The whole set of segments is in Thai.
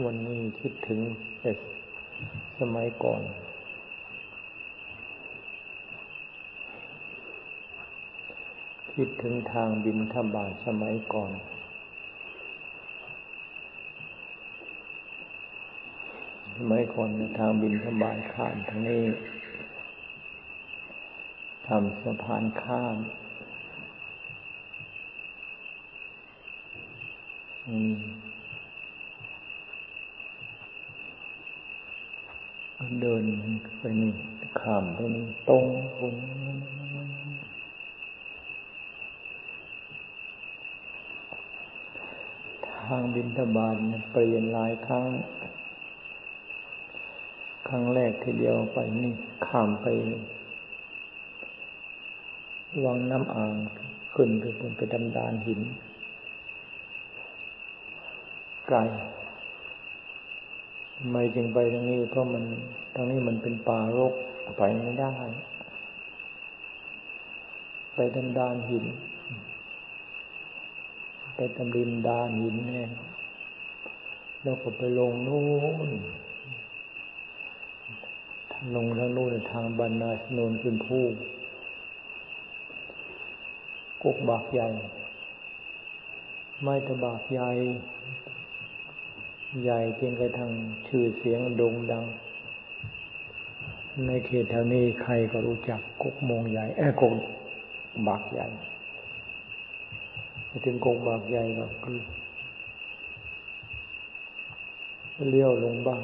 วันนี้คิดถึงเด็กสมัยก่อน คิดถึงทางบินทบาทสมัยก่อน สมัยก่อนทางบินทบาทข้ามทางนี้ทำสะพานข้ามอืม เดินไปนี่ข้ามไปนี่ตรงคนทางบินทบาทเปลี่ยนหลายครั้ง ครั้งแรกทีเดียวไปนี่ข้ามไปวังน้ำอ่างขึ้นไปบนไปดำดานหินไกล ทำไมจึงไปตรงนี้เพราะมันตรงนี้มันเป็นป่ารกไปไม่ได้ ไปดำดานหิน ไปตำริมดานหินเนี่ยแล้วก็ไปลงนู่นลงทางนู่นทางบรรณาสนนขึ้นผู้กุกบากใหญ่ ไม่ตะบากใหญ่ ใหญ่จริงกระทั่งชื่อเสียงโด่งดัง ในเขตแถวนี้ใครก็รู้จักกุกโมงใหญ่แอบกุกบากใหญ่ถึงกกบากใหญ่ก็คือเลี้ยวลงบ้าง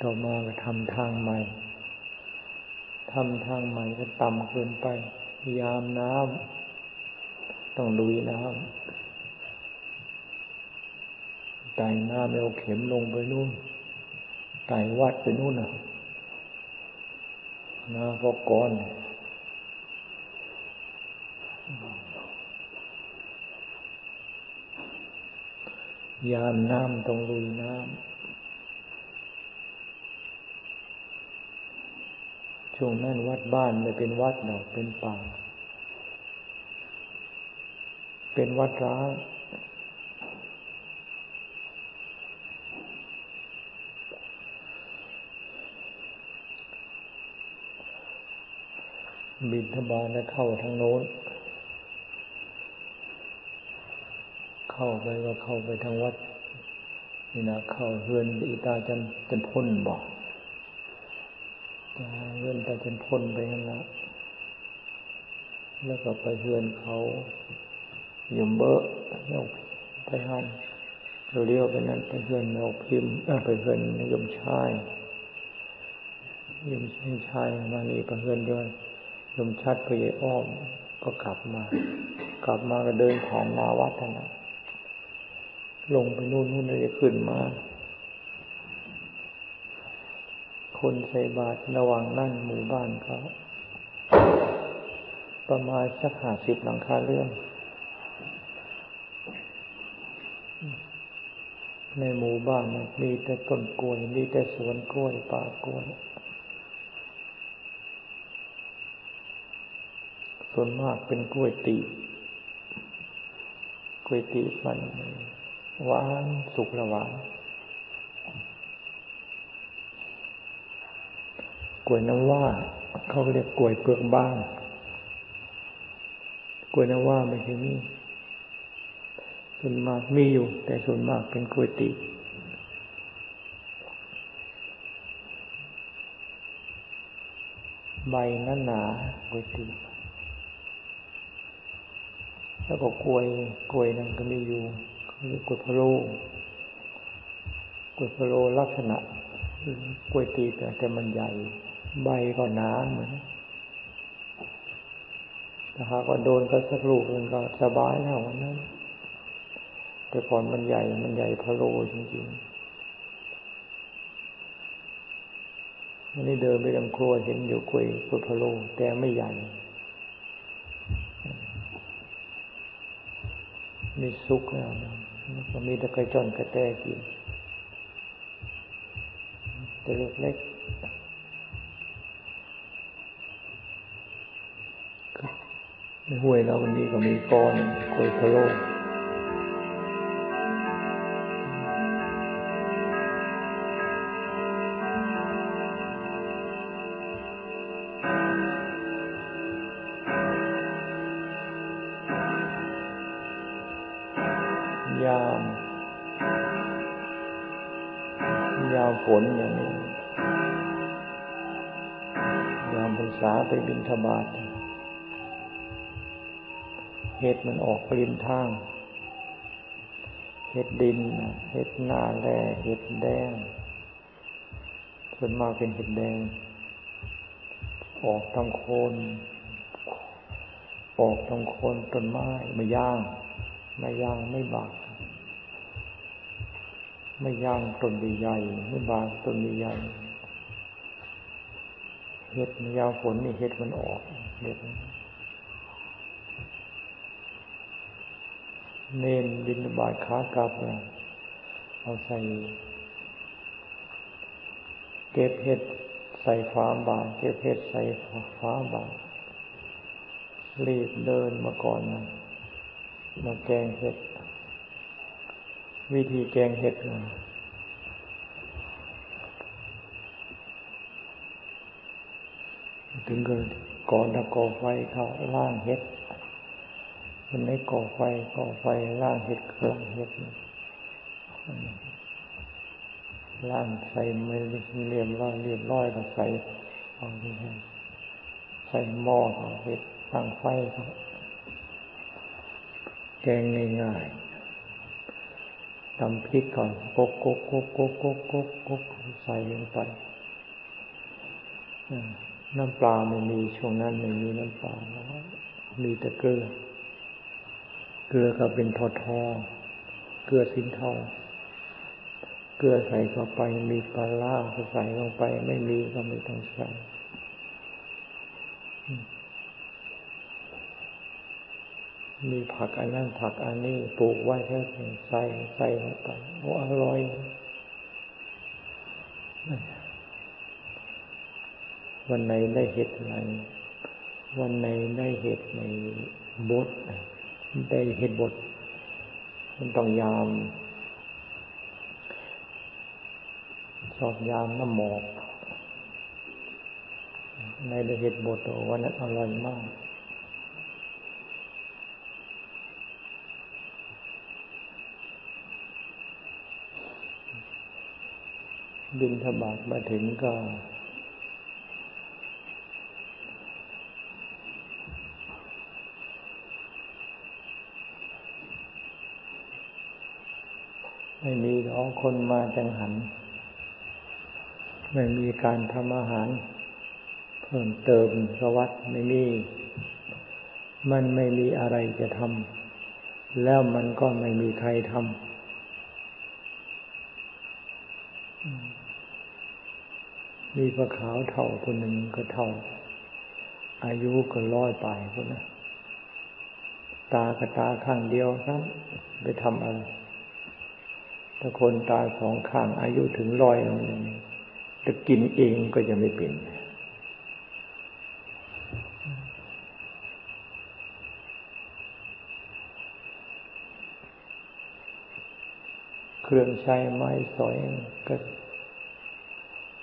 ต่อมาก็ทำทางใหม่ทำทางใหม่ก็ต่ำเกินไป ยามน้ำ ต้องลุยน้ำไต่น้ำเอาเข็มลงไปนู่นไต่วัดไปนู่นน่ะนาพกก่อนยามน้ำต้องลุยน้ำช่วงนั้นวัดบ้านไม่เป็นวัดดอกเป็นป่า เป็นวัดร้างบินทบาทแล้วเข้าทางโน้น เข้าไปก็เข้าไปทางวัด นี่นะเข้าเฮือนอีตาจันจันพ้นบอกเลื่อนไปจนพ้นไปนั่นละแล้วก็ไปเฮือนเขา ยมเบอะแล้วไปหันเราเลี้ยวไปนั้นไปเฮือนเราพิมพ์ไปเฮือนยมชายยมชายมานี่ไปเฮือนด้วยยมชัดไปยอ้อมก็กลับมา กลับมาก็เดินผ่านนาวัดนะลงไปนู่นนู่นเลยขึ้นมา คนใส่บาตรระหว่างนั่นหมู่บ้านเขาประมาณสักห้าสิบหลังคาเรื่อง ในหมู่บ้านมีแต่ต้นกล้วย มีแต่สวนกล้วยป่ากล้วย ส่วนมากเป็นกล้วยตีกล้วยตีมันหวานสุกระหวานกล้วยน้ำว่า เขาเรียกกล้วยเปลือกบ้างกล้วยน้ำว่าไม่ใช่มี ส่วนมากมีอยู่ แต่ส่วนมากเป็นกล้วยตีใบนั้นหนากล้วยตีแล้วก็กล้วยกล้วยนั้นก็มีอยู่เขาเรีกล้วยพะโลกล้วยพะโลลักษณะกล้วยตีแต่มันใหญ่ ใบก็หนาเหมือนถ้าหากว่าโดนก็สักลูกมันก็สบายแล้ววันนั้น แต่ก่อนมันใหญ่มันใหญ่พะโลจริงๆวันนี้เดินไปลำครัวเห็นอยู่กล้วยกล้วยพะโลแต่ไม่ใหญ่ มีซุกแล้วก็มีตะไคร้จอนกระแตกินแต่เล็กห้วยเราวันนี้ก็มีก้อนโคยพะโล ยาม ยามฝนอย่างนี้ ยามพรรษาไปบินธบาตเห็ดมันออกปริมทาง เห็ดดิน เห็ดหน้าแร่เห็ดแดง ส่วนมากเป็นเห็ดแดง ออกตรงโคนออกตรงโคนต้นไม้ไม่ย่าง ไม่ย่างไม่บาก ไม่ย่างต้นใหญ่ไม่บางต้นใหญ่เห็ดยาวฝนนี่เห็ดมันออกเห็ดเน้นบินบาตขากลับเอาใส่ เก็บเห็ดใส่ฟ้าบาเก็บเห็ดใส่ฟ้าบารีบเดินมาก่อนนะมาแกงเห็ด วิธีแกงเห็ดถึงก็ก่อนจะก่อไฟเขาล่างเห็ด มันไม่ก่อไฟก่อไฟล่างเห็ดเครื่องเห็ดล่างใส่ไม่เรียบร้อยเรียบร้อยก็ใส่เอาที่ใส่หม้อเห็ดตั้งไฟก็แกงง่ายๆ ตำพริกก่อนกกกกกกกกกกกใส่ลงไปน้ำปลาไม่มีช่วงนั้นไม่มีน้ำปลามีแต่เกลือ เกลือก็เป็นทอทอเกลือสินทองเกลือใส่เข้าไปมีปลาล่าก็ใส่ลงไป ไม่มีก็ไม่ต้องใส่ มีผักอันนั้นผักอันนี้ปลูกไว้แค่ใส่ใส่ลงไปโอ้อร่อยวันไหนได้เห็ดอะไรวันไหนได้เห็ดในบดได้เห็ดบดมันต้องยามชอบยามน้ำหมอกในได้เห็ดบดวันนั้นอร่อยมาก บินธบาตมาถึงก็ ไม่มีหรอคนมาจังหัน ไม่มีการทำอาหาร เพิ่มเติมสวัสดไม่มี มันไม่มีอะไรจะทำแล้วมันก็ไม่มีใครทำ มีพระขาวเท่าคนหนึ่งก็เท่า อายุก็ร้อยปลายคนนะตากระตาข้างเดียวครับไปทำอะไรถ้าคนตายสองข้างอายุถึงร้อยจะกินเองก็จะไม่เป็นเครื่องใช้ไม้สอยกระ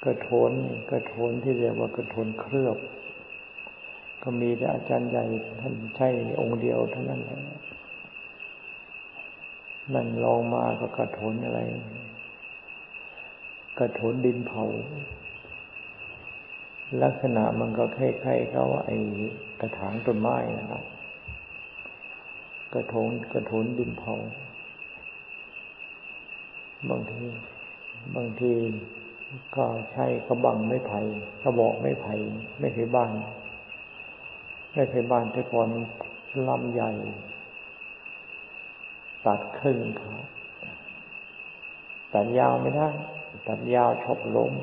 กระโถนกระโถนที่เรียกว่ากระโถนเคลือบ ก็มีแต่อาจารย์ใหญ่ท่านใช่องค์เดียวเท่านั้นแหละนั่นลองมาก็กระโถนอะไร กระโถนดินเผา ลักษณะมันก็คล้ายๆเขาไอ้กระถางต้นไม้นะครับกระโถนกระโถนดินเผา บางที บางที ก็ใช้กระบังไม่ไผ่กระบอกไม่ไผ่ไม่เคยบ้าน ไม่เคยบ้านแต่ก่อนลำใหญ่ ตัดครึ่งขาตัดยาวไม่ได้ตัดยาวชกล้ม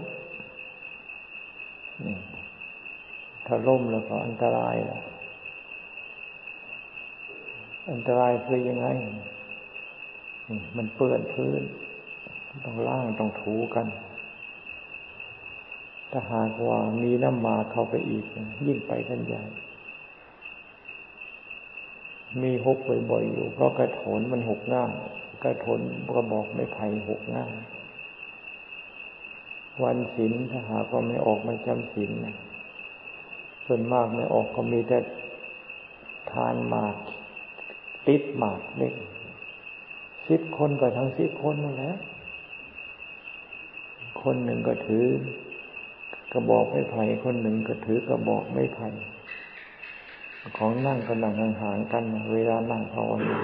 ถ้าล้มแล้วก็อันตรายละอันตรายคือยังไง มันเปื้อนพื้น ต้องล่างต้องถูกัน ถ้าหากว่ามีน้ำมาเข้าไปอีก ยิ่งไปกันใหญ่ มีหกบ่อยๆอยู่ เพราะกระโถนมันหกง่ายกระโถนกระบอกไม่ไผ่หกง่ายวันศีลถ้าหากว่าไม่ออกมาจำศีลนะส่วนมากไม่ออกก็มีแต่ทานหมาก ติดหมากเล็กสิบคนก็ทั้งสิบคนนั่นแหละคนหนึ่งก็ถือ กระบอกไม้ไผ่คนหนึ่งก็ถือกระบอกไม้ไผ่ของนั่งก็นั่งห่างๆกัน เวลานั่งภาวนา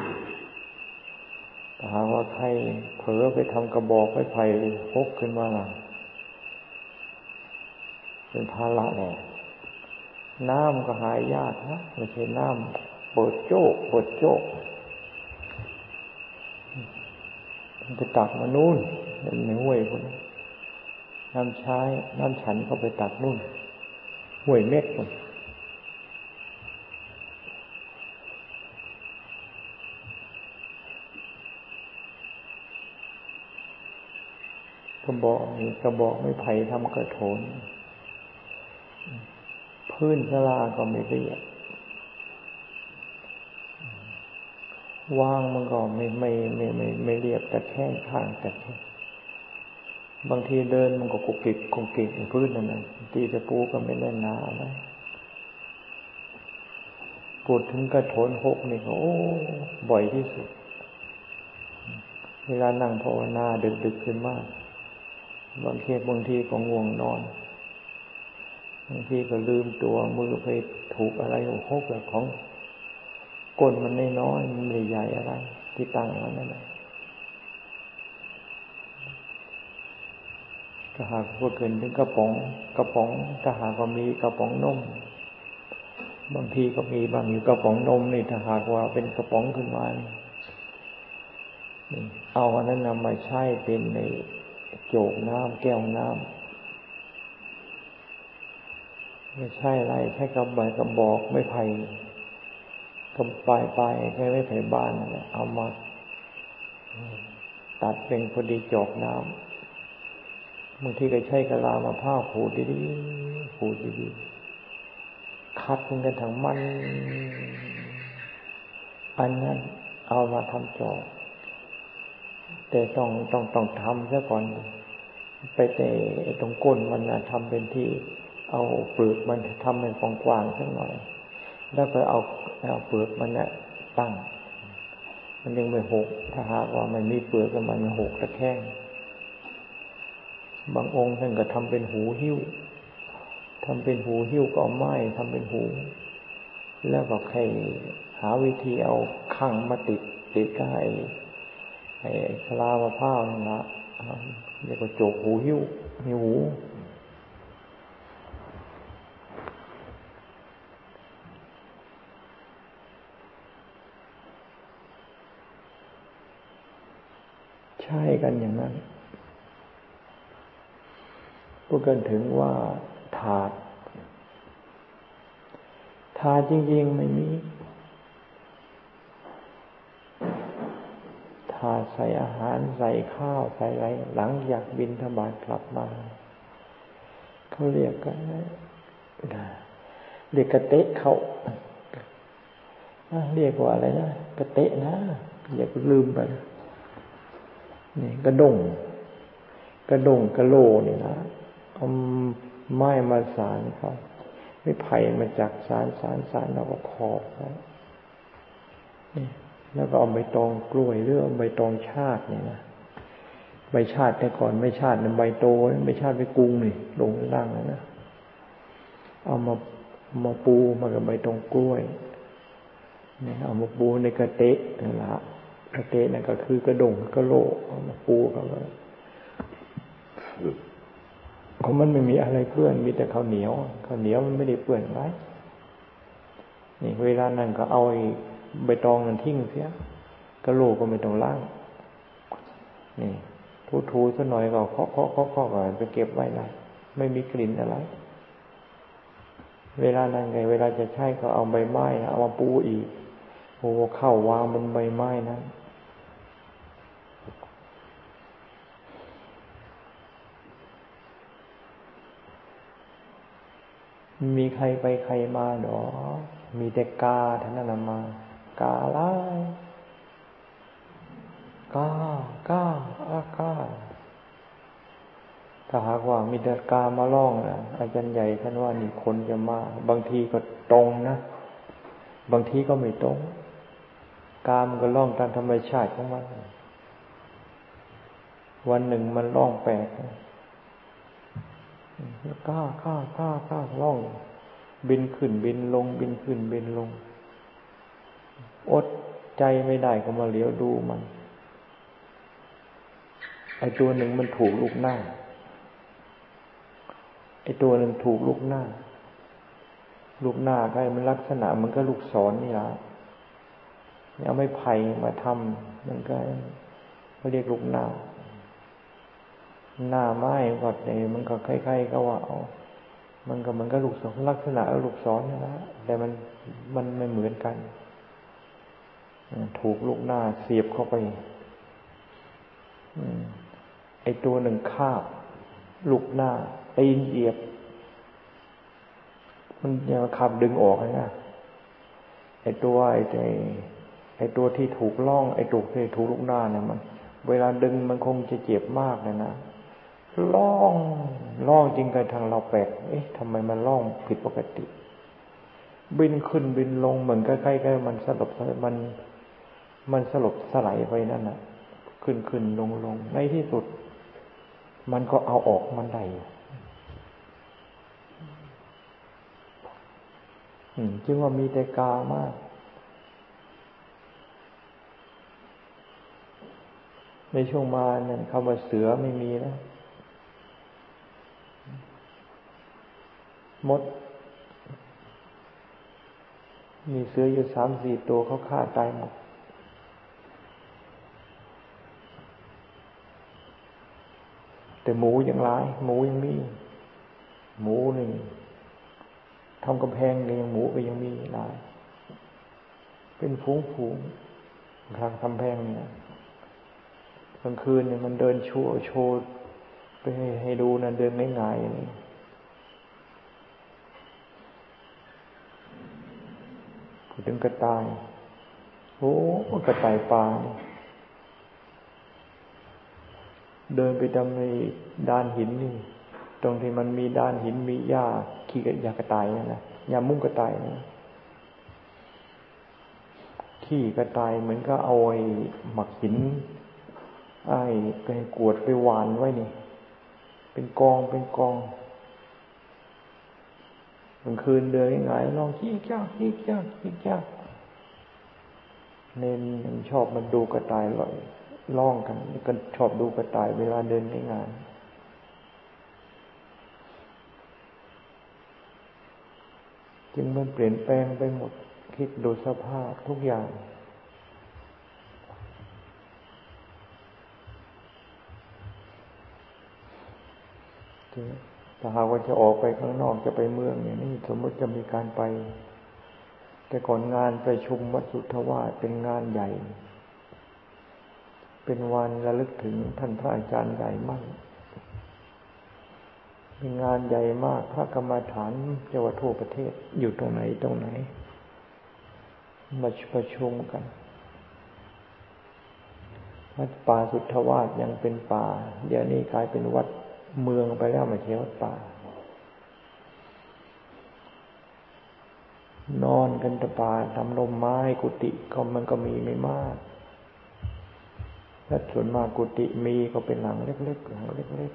ถ้าหากว่าใครเผลอไปทำกระบอกไม้ไผ่พกขึ้นมาล่ะเป็นภาระแน่น้ำก็หายยากนะไม่ใช่น้ำเปิดโจกเปิดโจกมันไปตักมานู่นในห้วยคนน้ น้ำใช้น้ำฉันเข้าไปตักนู่นห้วยเม็ดคนกระบอกกระบอกไม่ไผ่ทำกระโถน พื้นสลาก็ไม่เรียบวางมันก็ไม่ไม่ไม่ไม่ไม่เรียบแต่แข้งข้างแต่ บางทีเดินมันก็กุกกิกกุกกิกพื้นนั่นนะตีจะปูก็ไม่แน่นหนานะพูดถึงกระโถนหกนี่ก็โอ้บ่อยที่สุด เวลานั่งภาวนาดึกดึกขึ้นมาก บางทีบางทีก็ง่วงนอน บางทีก็ลืมตัวมือไปถูกอะไรหกแบบของก้นมันน้อยมันไม่ใหญ่อะไร ที่ตั้งมันนั่นแหละ ถ้าหากว่าเกินถึงกระป๋องกระป๋องถ้าหากว่ามีกระป๋องนมบางทีก็มีบางอยู่กระป๋องนมนี่ถ้าหากว่าเป็นกระป๋องขึ้นมาเอาอันนั้นนำมาใช้เป็นในโจกน้ำแก้วน้ำไม่ใช่อะไรใช้กำใบกำบอกไม่ไผ่กำปลายปลายใช้ไม่ไผ่บ้านเอามา ตัดเป็นพอดีโจกน้ำ บางทีก็ใช้กะลามาผ้าผูดดีๆผูดดีๆคัดกันทั้งมัน อันนั้นเอามาทำจอกแต่ต้องต้องต้องทำซะก่อน ไปแต่ตรงก้นมันนะทำเป็นที่ เอาเปลือกมันทำเป็นกว้างๆสักหน่อย แล้วก็เอาเอาเปลือกมันเนี่ยตั้ง มันยังไม่หก ถ้าหากว่ามันมีเปลือกมันมันหกตะแคง บางองค์ท่านก็ทำเป็นหูหิ้วทำเป็นหูหิ้วก็เอาไม้ทำเป็นหู แล้วก็ใครหาวิธีเอาข้างมาติดติดกับไอ้ไอ้คลามะพร้าวนั่นละเรียกว่าโจกหูหิ้วมีหูใช้กันอย่างนั้น พูดกันถึงว่าถาดถาดจริงๆไม่มีถาดใส่อาหารใส่ข้าวใส่อะไร หลังจากบินธบาตกลับมาเขาเรียกกันเรียกกระเตะเขาเรียกว่าอะไรนะกระเตะนะอย่าลืมไปนี่กระดงกระดงกระโลนี่นะ ไม้มาสารเขาไม่ไผ่มาจากสารสารสารแล้วก็ขอบเขาแล้วก็เอาใบตองกล้วยหรือเอาใบตองชาติเนี่ยนะใบชาติแต่ก่อนไม่ชาตินใบโตไม่ชาติไปกุ้งนี่ลงล่างนะเอามามาปูมากับใบตองกล้วยเนี่ยเอามาปูในกระเตะนั่นละกระเตะนั่นก็คือกระดงกระโลเอามาปูเขาเขามันไม่มีอะไรเปื้อนมีแต่ข้าวเหนียวข้าวเหนียวมันไม่ได้เปื้อนไรนี่เวลานั้นก็เอาใบตองนั้นทิ้งเสียกระโหลกก็ไม่ต้องล้างนี่ทูทูสักหน่อยก็เคาะเคาะเคาะเคาะก่อนไปเก็บไว้นะไม่มีกลิ่นอะไร เวลานั้นไง เวลาจะใช้ก็เอาใบไม้เอามาปูอีกโอ้เข้าวางบนใบไม้นั้น มีใครไปใครมาหรอมีแต่กาท่านนั้นมา กาลายกากาอากาถ้าหากว่ามีแต่กามาล่องนะอาจารย์ใหญ่ท่านว่านี่คนจะมา บางทีก็ตรงนะ บางทีก็ไม่ตรง กามก็ล่องตามธรรมชาติของมัน วันหนึ่งมันล่องแปลก ก้าก้าก้าก้าล่อง บินขึ้นบินลง บินขึ้นบินลง อดใจไม่ได้ก็มาเลี้ยวดูมันไอตัวหนึ่งมันถูกลูกหน้า ไอตัวหนึ่งถูกลูกหน้า ลูกหน้าก็มันลักษณะมันก็ลูกศรนี่ละเอาไม่ไผ่มาทำมันก็เขาเรียกลูกหน้า หน้าไม้ก็เนมันก็คล้ายๆก็ว่าเอามันก็มันก็ลูกศรลักษณะลูกศรนี่แหละแต่มันมันไม่เหมือนกันถูกลูกหน้าเสียบเข้าไปไอตัวหนึ่งคาบ ลูกหน้าตีนเหยียบ มันยังขับดึงออกนะไอตัวไอใจไอตัวที่ถูกล่องไอตัวที่ถูกลูกหน้าเนี่ยมัน เวลาดึงมันคงจะเจ็บมากเลยนะ ล่องล่องจริงกันทางเราแปลกเอ๊ะทำไมมันล่องผิดปกติ บินขึ้นบินลงเหมือนใกล้ๆมันสลบมัน มันสลบสลายไปนั่นน่ะ ขึ้นขึ้นลงลงในที่สุด มันก็เอาออกมันได้จึงว่ามีแต่กามากในช่วงมาเนี่ยคำว่าเสือไม่มีแล้ว มด มีเสืออยู่สามสี่ตัวเขาฆ่าตายหมด แต่หมูยังร้าย หมูยังมี หมูหนึ่งทำกำแพงเนี่ยยังหมูก็ยังมีหลาย เป็นฝูงฝูงทางกำแพงเนี่ยกลางคืนเนี่ยมันเดินโชว์โชว์ไปให้ให้ดูนะเดินง่ายๆ ถึงกระต่าย โอ้กระต่ายป่าเดินไปตามในด้านหินนี่ ตรงที่มันมีด้านหินมีหญ้าขี้กระยากระต่ายนั่นนะยามุ้งกระต่ายนะขี้กระต่ายเหมือนก็เอาไอ้หมักหินไอ้ไปกวดไปหวานไว้นี่ เป็นกองเป็นกอง กลางคืนเดินง่ายลองขี้จ้าขี้จ้าขี้จ้าเน้นชอบมันดูกระต่ายลอยล่องกันก็ชอบดูกระต่ายเวลาเดินในงายจึงมันเปลี่ยนแปลงไปหมด คิดดูสภาพทุกอย่างถ้ ถ้าหากว่าจะออกไปข้างนอกจะไปเมืองอย่างนี้สมมติจะมีการไป แต่ก่อนงานประชุมวัดสุทธวาสเป็นงานใหญ่ เป็นวันระลึกถึงท่านพระอาจารย์ใหญ่มากเป็นงานใหญ่มากพระกรรมฐานจังหวัดทั่วประเทศอยู่ตรงไหนตรงไหน มาประชุมกันวัดป่าสุทธวาสยังเป็นป่า เดี๋ยวนี้กลายเป็นวัด เมืองไปแล้วม่ใช่วัดป่า นอนกันตะป่าทำลมไม้กุฏิก็มันก็มีไม่มากและส่วนมากกุฏิมีก็เป็นหลังเล็กๆหลังเล็ก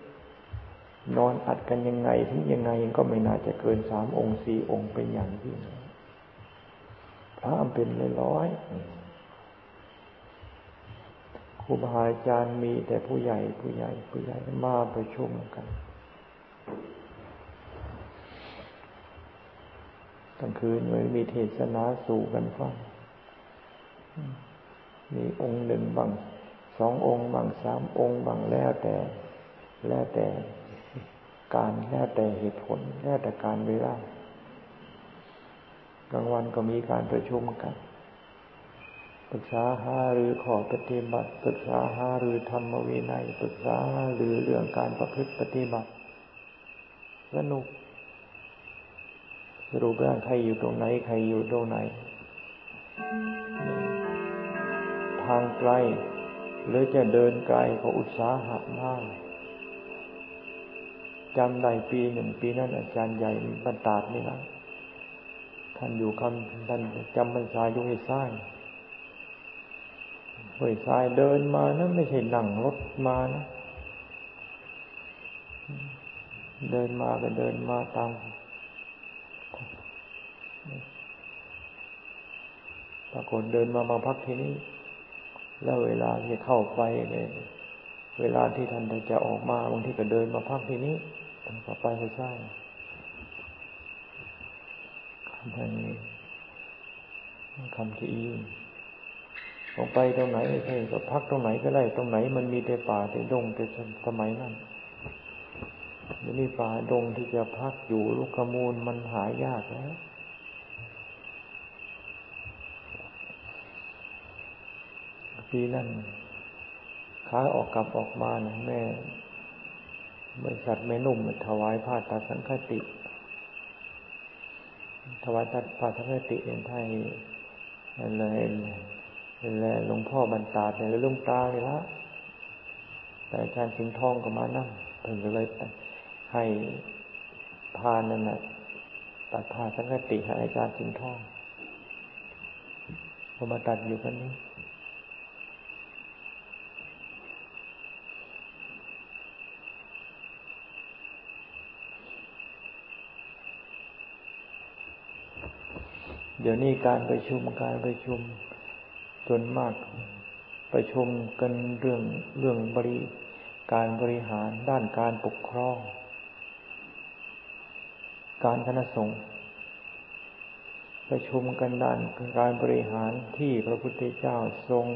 ๆนอนอัดกันยังไงถึงยังไงก็ไม่น่าจะเกินสามองค์สี่องค์เป็นอย่างยิ่งพระเป็นร้อย ครูบาอาจารย์มีแต่ผู้ใหญ่ผู้ใหญ่ผู้ใหญ่มาประชุมกันกลางคืนมันมีเทศนาสู่กันฟัง มีองค์หนึ่งบางสององค์บางสามองค์บางแล้วแต่แล้วแต่การแล้วแต่เหตุผลแล้วแต่การเวลากลางวันก็มีการประชุมกัน รึกษาหารือขอปฏิบัติปรึกษาหารือธรรมวินัยปรึกษาหารือเรื่องการประพฤติปฏิบัติ สนุกสรุปว่าใครอยู่ตรงไหนใครอยู่ตรงไหน ทางไกล หรือจะเดินไกลก็อุตสาหะมากจำได้ปีหนึ่งปีนั้นอาจารย์ใหญ่บรรดาดนี่นะท่านอยู่คำท่านจำบรรษาอยู่ให้สร้าง ห้วยทรายเดินมานั้นไม่ใช่นั่งรถมานะ เดินมาก็เดินมาตามปรากฏเดินมามาพักที่นี้แล้วเวลาที่เข้าไปเนี่ยเวลาที่ท่านจะออกมาบางทีก็เดินมาพักที่นี้ท่านก็ไปไปสร้างคำนี้คำที่อี ออกไปตรงไหนใช่ก็พักตรงไหนก็ได้ ตรงไหนมันมีแต่ป่าแต่ดงแต่สมัยนั้นมันมีป่าดงที่จะพักอยู่ลูกขมูลมันหายากแล้วปีนั้นขาออกกลับออกมานะแม่บริษัทแม่นุ่มถวายผ้าตัดสังฆติ ถวายตัดผ้าสังฆติเองไทยอะไร แล้วหลวงพ่อบรรดาเนี่ยลุงตาเลยละแต่อาจารย์สิงห์ทองก็มานั่งเพิ่งก็เลยให้พานั่นน่ะตัดผ้าสังฆติให้อาจารย์สิงห์ทองพอมาตัดอยู่กันนี้เดี๋ยวนี้การประชุมการประชุม ส่วนมาก ประชุมกันเรื่องเรื่องบริการบริหารด้านการปกครอง การคณะสงฆ์ประชุมกันด้านการบริหารที่พระพุทธเจ้าทรง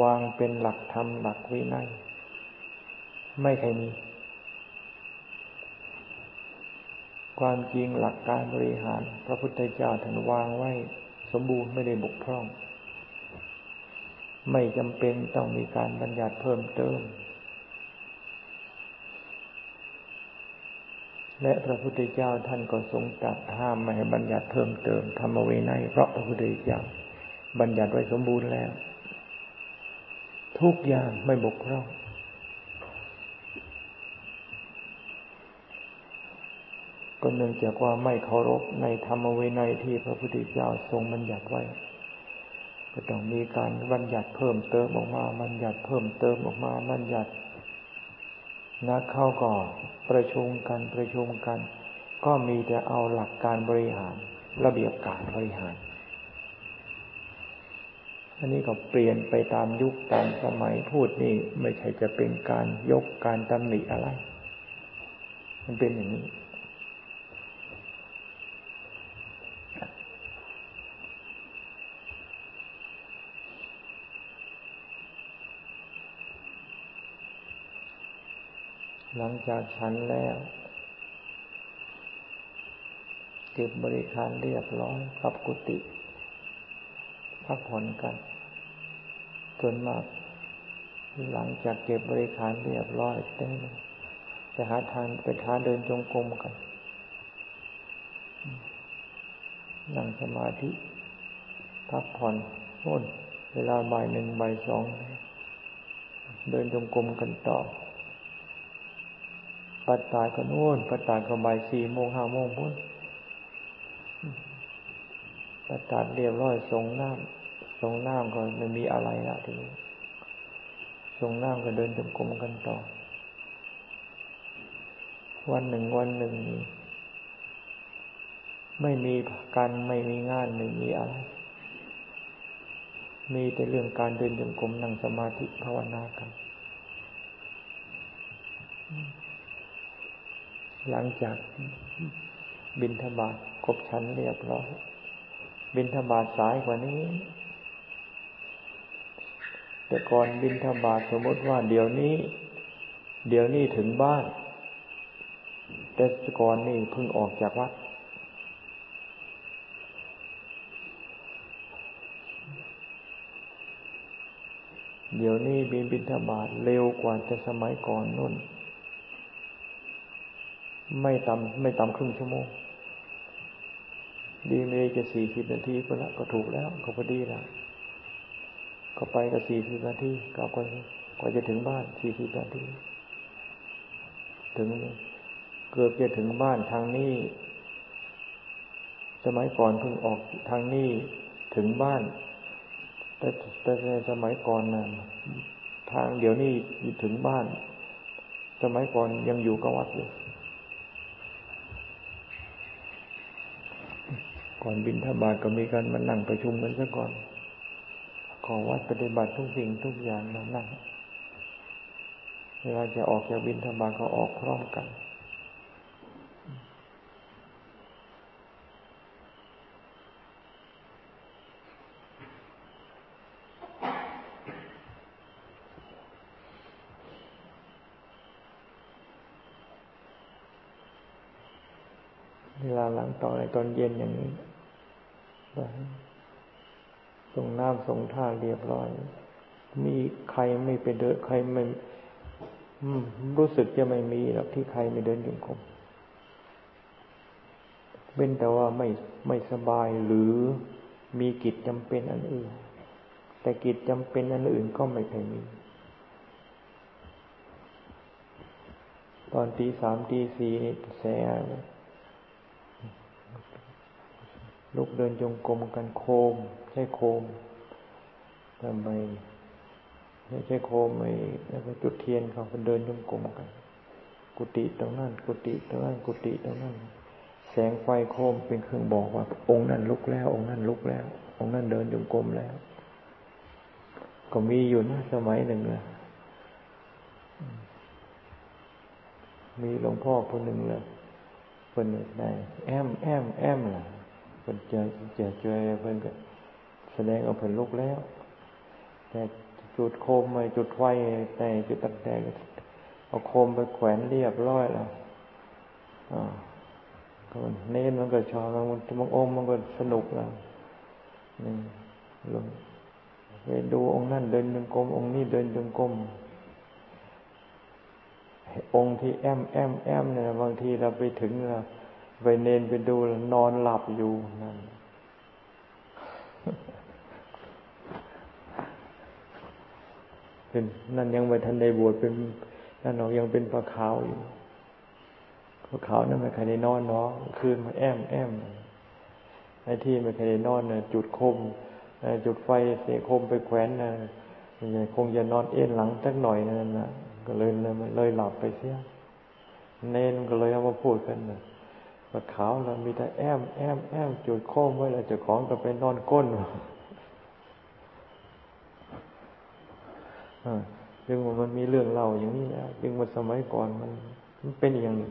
วางเป็นหลักธรรมหลักวินัยไม่เคยมี ความจริงหลักการบริหาร พระพุทธเจ้าท่านวางไว้ สมบูรณ์ไม่ได้บกพร่อง ไม่จำเป็นต้องมีการบัญญัติเพิ่มเติม และพระพุทธเจ้าท่านก็ทรงตรัสห้ามไม่ให้บัญญัติเพิ่มเติมธรรมเวไนเพราะพระพุทธเจ้าบัญญัติไว้สมบูรณ์แล้ว ทุกอย่างไม่บกพร่องก็เนื่องจากว่าไม่เคารพในธรรมเวไนที่พระพุทธเจ้าทรงบัญญัติไว้ ก็ต้องมีการบัญญัติเพิ่มเติมออกมา บัญญัติเพิ่มเติมออกมา บัญญัตินักเข้าก่อนประชุมกันประชุมกัน ก็มีแต่เอาหลักการบริหาร ระเบียบการบริหาร อันนี้ก็เปลี่ยนไปตามยุคตามสมัยพูดนี่ไม่ใช่จะเป็นการยกการตำหนิอะไร มันเป็นอย่างนี้ หลังจากฉันแล้ว เก็บบริการเรียบร้อยกับกุฏิพักผ่อนกันส่วนมาก หลังจากเก็บบริการเรียบร้อยเต้จะหาทางไปท้าเดินจงกรมกัน นั่งสมาธิ พักผ่อนโน่นเวลาบ่ายหนึ่งบ่ายสอง เดินจงกรมกันต่อ ปัดตายก็โน่นปัดตายก็บ่ายสี่โมงห้าโมงพุ่นปัดตายเรียบร้อยส่งน้ำส่งน้ำก็ไม่มีอะไรละทีนี้ส่งน้ำก็เดินจมกรมกันต่อ วันหนึ่งวันหนึ่ง ไม่มีการไม่มีงานไม่มีอะไร มีแต่เรื่องการเดินจมกรมนั่งสมาธิภาวนากัน หลังจากบินธบาตครบชั้นเรียบร้อย บินธบาตสายกว่านี้ แต่ก่อนบินธบาตสมมติว่าเดี๋ยวนี้ เดี๋ยวนี้ถึงบ้าน แต่ก่อนนี่เพิ่งออกจากวัดเดี๋ยวนี้บินบินธบาตเร็วกว่าแต่สมัยก่อนนู่น ไม่ต่ำไม่ต่ำครึ่งชั่วโมง ดีเมย์จะสี่สิบนาทีก็แล้วก็ถูกแล้ว ก็พอดีล้วก็ไปก็สี่สิบนาทีกลับไปกว่าจะถึงบ้านสี่สิบนาทีถึงเกือบจะถึงบ้านทางนี้ สมัยก่อนเพิ่งออกทางนี้ถึงบ้าน แต่แต่สมัยก่อนนะทางเดี๋ยวนี้ถึงบ้าน สมัยก่อนยังอยู่กับวัดอยู่ ก่อนบินทบาทก็มีการมานั่งประชุมกันซะก่อน ขอวัดปฏิบัติทุกสิ่งทุกอย่างนะนั่งเวลาจะออกจากบินทบาทก็ออกพร้อมกันเวลาหลังต่อในตอนเย็นอย่างนี้ ส่งน้ำส่งท่าเรียบร้อย มีใครไม่ไปเดินใครไม่รู้สึกจะไม่มีหรอกที่ใครไม่เดินจงกรมเป็นแต่ว่าไม่ไม่สบายหรือมีกิจจำเป็นอันอื่น แต่กิจจำเป็นอันอื่นก็ไม่เคยมี ตอนตีสามตีสี่นี่แส ลุกเดินจงกรมกันโคม ใช่โคมทำไมไม่ใช่โคมไม่แล้วก็จุดเทียนเขาไปเดินจงกรมกัน กุฏิตรงนั้น กุฏิตรงนั้น กุฏิตรงนั้น แสงไฟโคมเป็นเครื่องบอกว่า องค์นั้นลุกแล้ว องค์นั้นลุกแล้ว องค์นั้นเดินจงกรมแล้ว ก็มีอยู่นะสมัยหนึ่งนะมีหลวงพ่อคนหนึ่งเลยคนไหนแอมแอมแอมล่ะ พิ่นเจอเจอเจอเพิ่นก็แสดงเอาเพิ่นลุกแล้ว แต่จุดโคมไปจุดไฟแต่จุดตัดแต่เอาโคมไปแขวนเรียบร้อยแล้วอ่าเน้นมันก็ชอบมันบางองค์มันก็สนุกแล้วนี่ลงไปดูองค์นั่นเดินจงกรมองค์นี้เดินจงกรมองค์ที่แอมแอมแอมเนี่ยบางทีเราไปถึงเรา ไปเนนไปดูนอนหลับอยู่นั่นเป็นนั่นยังไปทันได้บวชเป็นนั่นเรายังเป็นปลาขาวอยู่ปลาขาวนั่นไม่เคยได้นอนเนาะคืนมาแอมแอมไอ้ที่ไม่เคยได้นอนน่ะจุดคมจุดไฟเสียคมไปแขวนนะคงจะนอนเอ็นหลังสักหน่อยนั่นนะก็เลยเลยหลับไปเสียเน้นก็เลยเอามาพูดกันนะ ว่าขาวเรามีแต่แอมแอมแอมจุดโค้งไว้แล้วจะของก็ไปนอนก้นจึงว่ามันมีเรื่องเล่าอย่างนี้นะจึงว่าสมัยก่อนมัน มันเป็นอย่างนี้